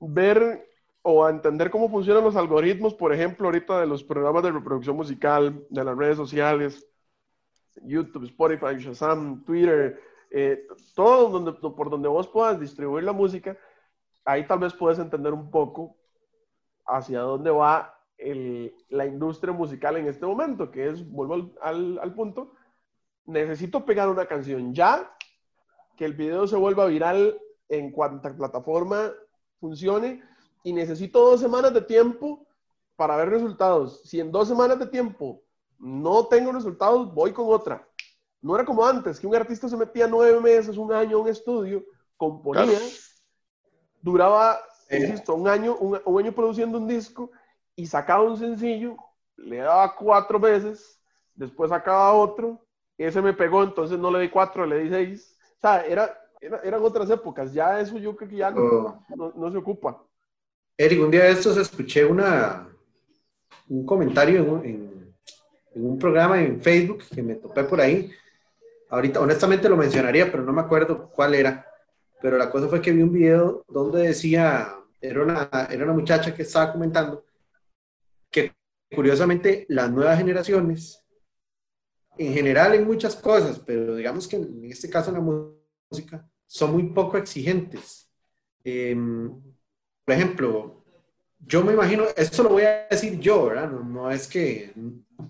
C: ver o a entender cómo funcionan los algoritmos, por ejemplo, ahorita de los programas de reproducción musical, de las redes sociales, YouTube, Spotify, Shazam, Twitter, eh, todo donde, por donde vos puedas distribuir la música, ahí tal vez puedes entender un poco hacia dónde va la industria musical en este momento, que es, vuelvo al, al punto, necesito pegar una canción ya, que el video se vuelva viral en cuanta plataforma funcione y necesito dos semanas de tiempo para ver resultados. Si en dos semanas de tiempo no tengo resultados, voy con otra. No era como antes, que un artista se metía nueve meses, un año a un estudio, componía, duraba, insisto, un año, un, año produciendo un disco y sacaba un sencillo, le daba cuatro veces, después sacaba otro, ese me pegó, entonces no le di cuatro, le di seis. Sea, era, eran otras épocas, ya eso yo creo que ya no, oh. se ocupa.
D: Eric, un día de estos escuché una, un comentario en, en, un programa en Facebook que me topé por ahí. Ahorita, honestamente lo mencionaría, pero no me acuerdo cuál era. Pero la cosa fue que vi un video donde decía, era una, era una muchacha que estaba comentando que curiosamente las nuevas generaciones, en general en muchas cosas, pero digamos que en este caso en la música, son muy poco exigentes. Em, por ejemplo, yo me imagino, esto lo voy a decir yo, ¿verdad? No, es que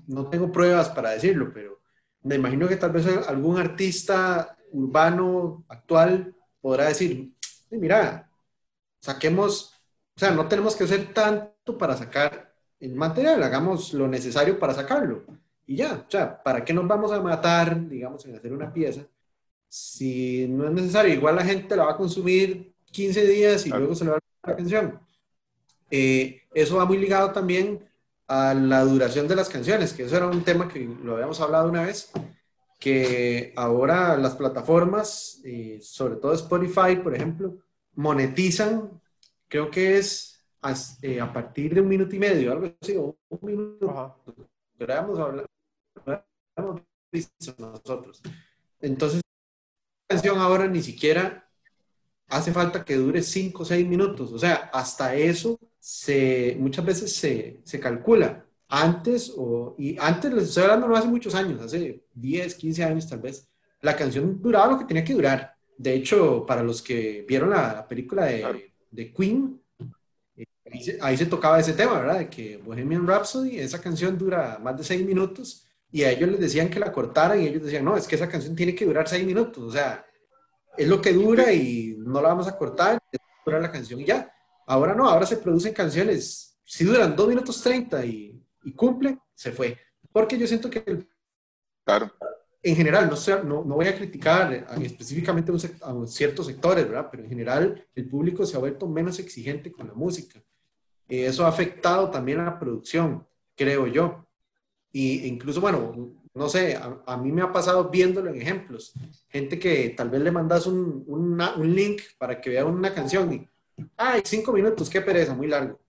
D: no tengo pruebas para decirlo, pero me imagino que tal vez algún artista urbano actual podrá decir, mira, saquemos, o sea, no tenemos que hacer tanto para sacar el material, hagamos lo necesario para sacarlo. Y ya, o sea, ¿para qué nos vamos a matar, digamos, en hacer una pieza si no es necesario, igual la gente la va a consumir 15 días y luego se le va a la atención. Eh, eso va muy ligado también a la duración de las canciones, que eso era un tema que lo habíamos hablado una vez, que ahora las plataformas, eh, sobre todo Spotify, por ejemplo, monetizan, creo que es a, eh, a partir de un minuto y medio, algo así, o un minuto. Pero habíamos hablado, habíamos visto nosotros. Entonces, canción ahora ni siquiera hace falta que dure 5 o 6 minutos. O sea, hasta eso se, muchas veces se, se calcula. Antes, o, y antes les estoy hablando no hace muchos años, hace 10, 15 años tal vez, la canción duraba lo que tenía que durar. De hecho, para los que vieron la, película de, de Queen, eh, ahí, se, tocaba ese tema, ¿verdad? De que Bohemian Rhapsody, esa canción dura más de 6 minutos y a ellos les decían que la cortaran y ellos decían, no, es que esa canción tiene que durar seis minutos, o sea, es lo que dura y no la vamos a cortar, dura la canción y ya. Ahora no, ahora se producen canciones, si duran dos minutos treinta y, y cumple, se fue. Porque yo siento que...
F: Claro.
D: En general, no, sea, no, no voy a criticar específicamente a, ciertos sectores, ¿verdad? Pero en general el público se ha vuelto menos exigente con la música. eso ha afectado también a la producción, creo yo. Y incluso, bueno, no sé, a, mí me ha pasado viéndolo en ejemplos. Gente que tal vez le mandas un, un link para que vea una canción y, ay, cinco minutos, qué pereza, muy largo.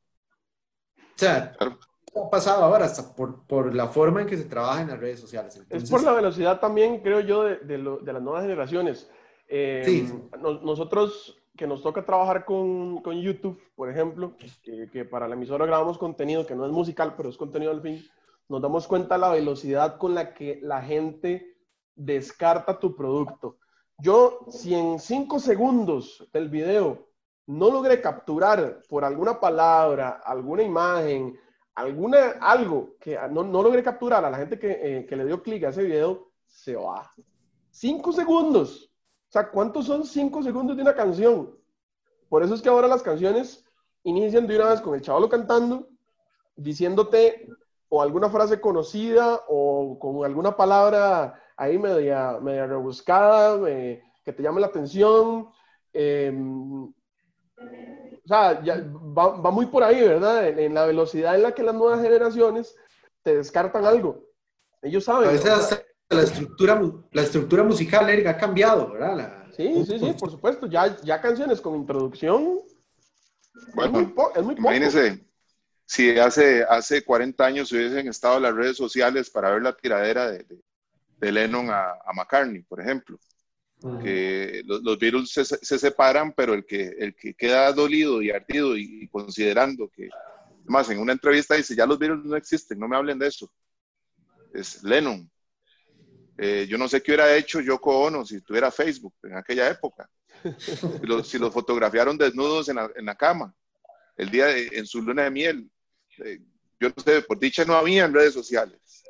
D: O sea, ha pasado ahora hasta por, por, la forma en que se trabaja en las redes sociales.
C: es por la velocidad también, creo yo, de, de, de las nuevas generaciones. Eh, sí. nosotros que nos toca trabajar con, con YouTube, por ejemplo, que, que, para la emisora grabamos contenido que no es musical, pero es contenido al fin nos damos cuenta la velocidad con la que la gente descarta tu producto. Yo, si en cinco segundos del video no logré capturar por alguna palabra, alguna imagen, alguna, algo que no, no logré capturar a la gente que, eh, que le dio clic a ese video, se va. Cinco segundos. O sea, ¿cuántos son cinco segundos de una canción? Por eso es que ahora las canciones inician de una vez con el chavalo cantando, diciéndote o alguna frase conocida o con alguna palabra ahí media, media rebuscada que te llame la atención. Em, o sea, ya va, va, muy por ahí, ¿verdad? En, la velocidad en la que las nuevas generaciones te descartan algo. Ellos saben.
D: la estructura, la estructura musical, Erika, ha cambiado, ¿verdad?
C: sí, sí, sí, por supuesto. Ya, ya canciones con introducción.
F: Bueno, es muy, es muy imagínese, si hace, hace 40 años hubiesen estado las redes sociales para ver la tiradera de, de, Lennon a, a, McCartney, por ejemplo. que los, los Beatles se, se, separan, pero el que, el que queda dolido y ardido y, considerando que, además en una entrevista dice, ya los Beatles no existen, no me hablen de eso, es Lennon. Eh, yo no sé qué hubiera hecho Yoko Ono si tuviera Facebook en aquella época. Si los, si los fotografiaron desnudos en la, en la, cama, el día de, en su luna de miel. Eh, yo no sé, por dicha no había en redes sociales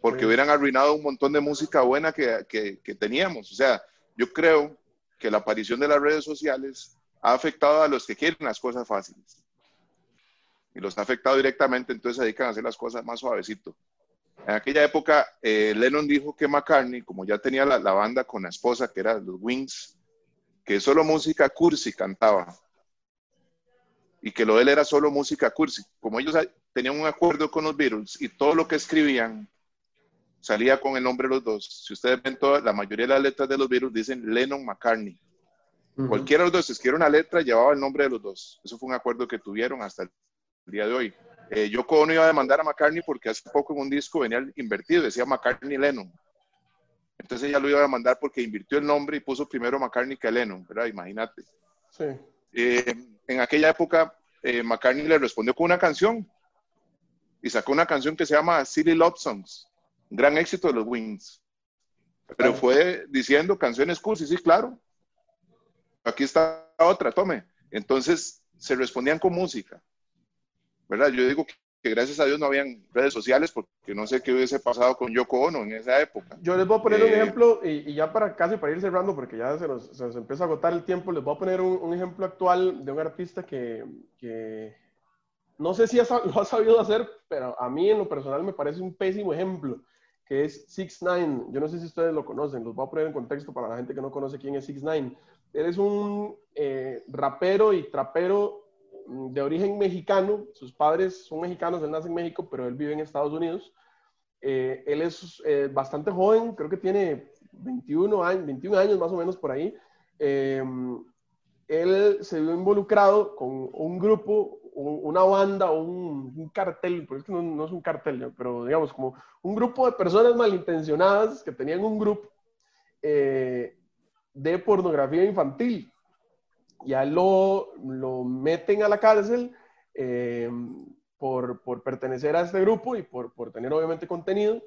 F: porque hubieran arruinado un montón de música buena que, que, que, teníamos. O sea, yo creo que la aparición de las redes sociales ha afectado a los que quieren las cosas fáciles. Y los ha afectado directamente, entonces se dedican a hacer las cosas más suavecito. En aquella época, eh, Lennon dijo que McCartney, como ya tenía la, la, banda con la esposa, que era los Wings, que solo música cursi cantaba. Y que lo de él era solo música cursi. Como ellos tenían un acuerdo con los Beatles y todo lo que escribían salía con el nombre de los dos. Si ustedes ven toda, la mayoría de las letras de los virus dicen Lennon McCartney. Uh -huh. Cualquiera de los dos escribiera una letra llevaba el nombre de los dos. Eso fue un acuerdo que tuvieron hasta el día de hoy. Eh, Yoko Ono iba a demandar a McCartney porque hace poco en un disco venía invertido, decía McCartney Lennon. Entonces ella lo iba a demandar porque invirtió el nombre y puso primero McCartney que Lennon, ¿verdad? Imagínate.
C: Sí.
F: Eh, en aquella época, eh, McCartney le respondió con una canción y sacó una canción que se llama Silly Love Songs gran éxito de los Wings. Pero fue diciendo canciones cursi, sí, claro. Aquí está otra, tome. Entonces se respondían con música. ¿Verdad? Yo digo que, que gracias a Dios no habían redes sociales porque no sé qué hubiese pasado con Yoko Ono en esa época.
C: Yo les voy a poner eh, un ejemplo y, y, ya para casi para ir cerrando porque ya se nos, se nos, empieza a agotar el tiempo, les voy a poner un, un ejemplo actual de un artista que, que no sé si lo ha sabido hacer, pero a mí en lo personal me parece un pésimo ejemplo que es Six Nine. Yo no sé si ustedes lo conocen, los voy a poner en contexto para la gente que no conoce quién es Six Nine. Él es un eh, rapero y trapero de origen mexicano. Sus padres son mexicanos, él nace en México, pero él vive en Estados Unidos. Eh, él es eh, bastante joven, creo que tiene 21 años, 21 años más o menos por ahí. Eh, él se vio involucrado con un grupo una banda un, cartel, porque es no, no, es un cartel, pero digamos como un grupo de personas malintencionadas que tenían un grupo eh, de pornografía infantil. Y a él lo, lo meten a la cárcel eh, por, por, pertenecer a este grupo y por, por, tener obviamente contenido.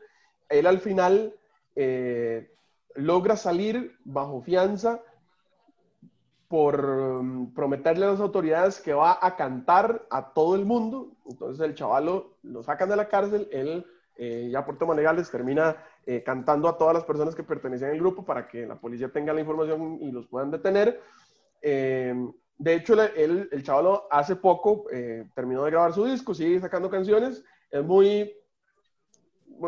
C: Él al final eh, logra salir bajo fianza por um, prometerle a las autoridades que va a cantar a todo el mundo. Entonces el chavalo lo sacan de la cárcel, él eh, ya por temas legales termina cantando a todas las personas que pertenecían al grupo para que la policía tenga la información y los puedan detener. Eh, de hecho, él, el chavalo hace poco eh, terminó de grabar su disco, sigue sacando canciones, es muy,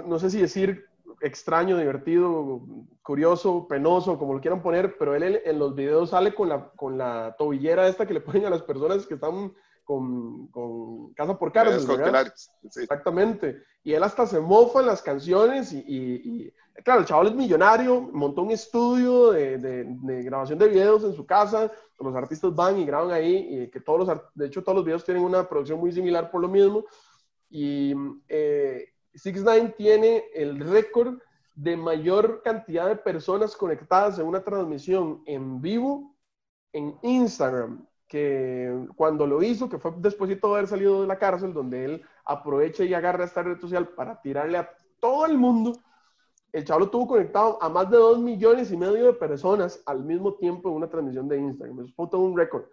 C: no sé si decir extraño, divertido, curioso, penoso, como lo quieran poner, pero él en los videos sale con la, con la tobillera esta que le ponen a las personas que están con, con casa por cárcel. Sí. Exactamente. Y él hasta se mofa en las canciones y, y, y, claro, el chaval es millonario, montó un estudio de, de, de, grabación de videos en su casa, los artistas van y graban ahí, y que todos los, de hecho todos los videos tienen una producción muy similar por lo mismo. Y eh, Six Nine tiene el récord de mayor cantidad de personas conectadas en una transmisión en vivo en Instagram, que cuando lo hizo, que fue después de haber salido de la cárcel, donde él aprovecha y agarra esta red social para tirarle a todo el mundo, el chavo tuvo conectado a más de dos millones y medio de personas al mismo tiempo en una transmisión de Instagram. Eso fue todo un récord.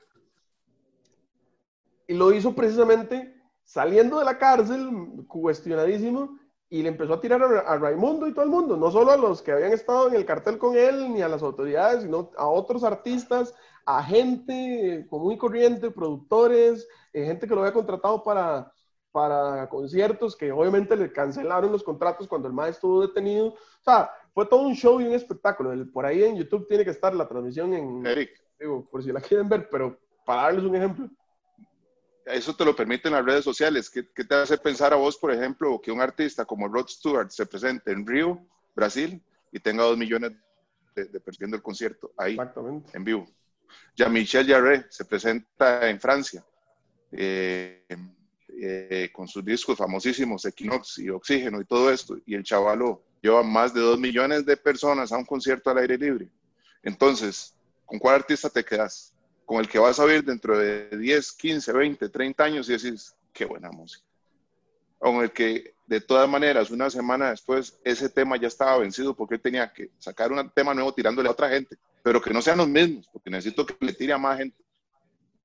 C: Y lo hizo precisamente saliendo de la cárcel, cuestionadísimo, y le empezó a tirar a, a, Raimundo y todo el mundo, no solo a los que habían estado en el cartel con él, ni a las autoridades, sino a otros artistas, a gente común y corriente, productores, eh, gente que lo había contratado para, para conciertos, que obviamente le cancelaron los contratos cuando el maestro estuvo detenido. O sea, fue todo un show y un espectáculo. Por ahí en YouTube tiene que estar la transmisión en...
F: Eric.
C: Digo, por si la quieren ver, pero para darles un ejemplo
F: eso te lo permiten las redes sociales. ¿Qué, ¿Qué, te hace pensar a vos, por ejemplo, que un artista como Rod Stewart se presente en Río, Brasil, y tenga dos millones de, de viendo el concierto ahí, en vivo? Ya Michel Jarre se presenta en Francia eh, eh, con sus discos famosísimos, Equinox y Oxígeno y todo esto, y el chavalo lleva más de dos millones de personas a un concierto al aire libre. Entonces, ¿con cuál artista te quedas? Con el que vas a oír dentro de 10, 15, 20, 30 años y decís, qué buena música. O con el que, de todas maneras, una semana después, ese tema ya estaba vencido porque tenía que sacar un tema nuevo tirándole a otra gente, pero que no sean los mismos, porque necesito que le tire a más gente.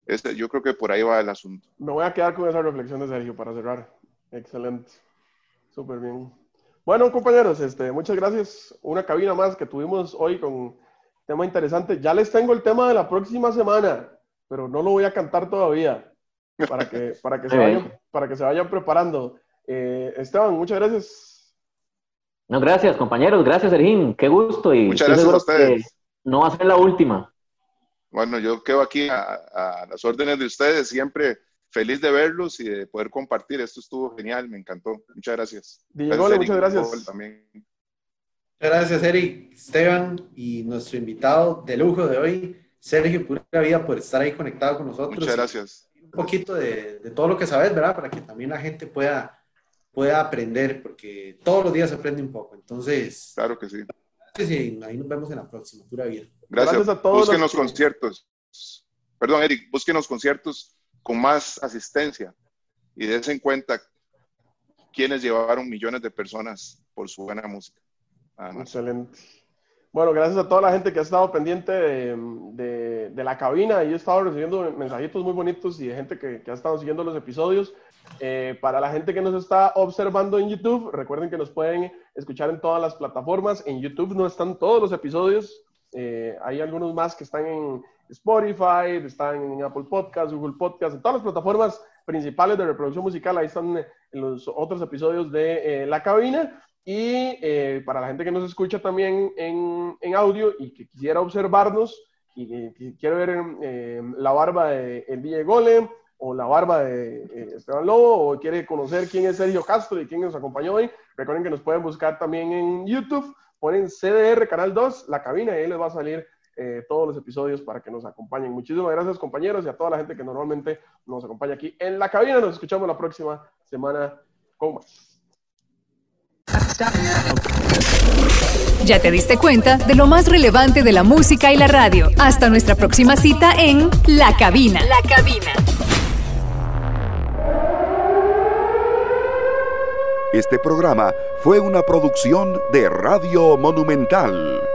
F: Este, yo creo que por ahí va el asunto.
C: Me voy a quedar con esa reflexión de Sergio para cerrar. Excelente. Súper bien. Bueno, compañeros, este, muchas gracias. Una cabina más que tuvimos hoy con tema interesante. Ya les tengo el tema de la próxima semana, pero no lo voy a cantar todavía para que, para que, se, vayan, para que se vayan preparando. Eh, Esteban, muchas gracias.
E: No, gracias, compañeros. Gracias, Sergín. Qué gusto. Y
F: muchas gracias a ustedes.
E: No va a ser la última.
F: Bueno, yo quedo aquí a, a las órdenes de ustedes siempre feliz de verlos y de poder compartir. Esto estuvo genial, me encantó. Muchas gracias.
C: Diego, muchas gracias.
D: También. Muchas gracias, Eric, Esteban y nuestro invitado de lujo de hoy, Sergio Pura Vida, por estar ahí conectado con nosotros.
F: Muchas gracias.
D: Un poquito de, de, todo lo que sabes, ¿verdad? Para que también la gente pueda, pueda aprender, porque todos los días se aprende un poco. Entonces.
F: Claro que
D: sí. Ahí nos vemos en la próxima. Pura vida.
F: Gracias, gracias a todos. Busquen los conciertos. Perdón, Eric, busquen los conciertos con más asistencia y des en cuenta quienes llevaron millones de personas por su buena música.
C: Excelente. Bueno, gracias a toda la gente que ha estado pendiente de, de, la cabina. y he estado recibiendo mensajitos muy bonitos y de gente que, que ha estado siguiendo los episodios. Eh, para la gente que nos está observando en YouTube, recuerden que nos pueden escuchar en todas las plataformas. En YouTube no están todos los episodios. Eh, hay algunos más que están en, Spotify, están en Apple Podcasts, Google Podcasts, en todas las plataformas principales de reproducción musical. Ahí están eh, los otros episodios de eh, La Cabina. Y eh, para la gente que nos escucha también en, en audio y que quisiera observarnos y que, quiere ver la barba de el DJ Golem o la barba de Esteban Lobo o quiere conocer quién es Sergio Castro y quién nos acompañó hoy, recuerden que nos pueden buscar también en YouTube, ponen CDR Canal 2, La Cabina y ahí les va a salir eh, todos los episodios para que nos acompañen. Muchísimas gracias compañeros y a toda la gente que normalmente nos acompaña aquí en la cabina. Nos escuchamos la próxima semana con más.
B: Ya te diste cuenta de lo más relevante de la música y la radio. Hasta nuestra próxima cita en La Cabina. La Cabina.
A: Este programa fue una producción de Radio Monumental.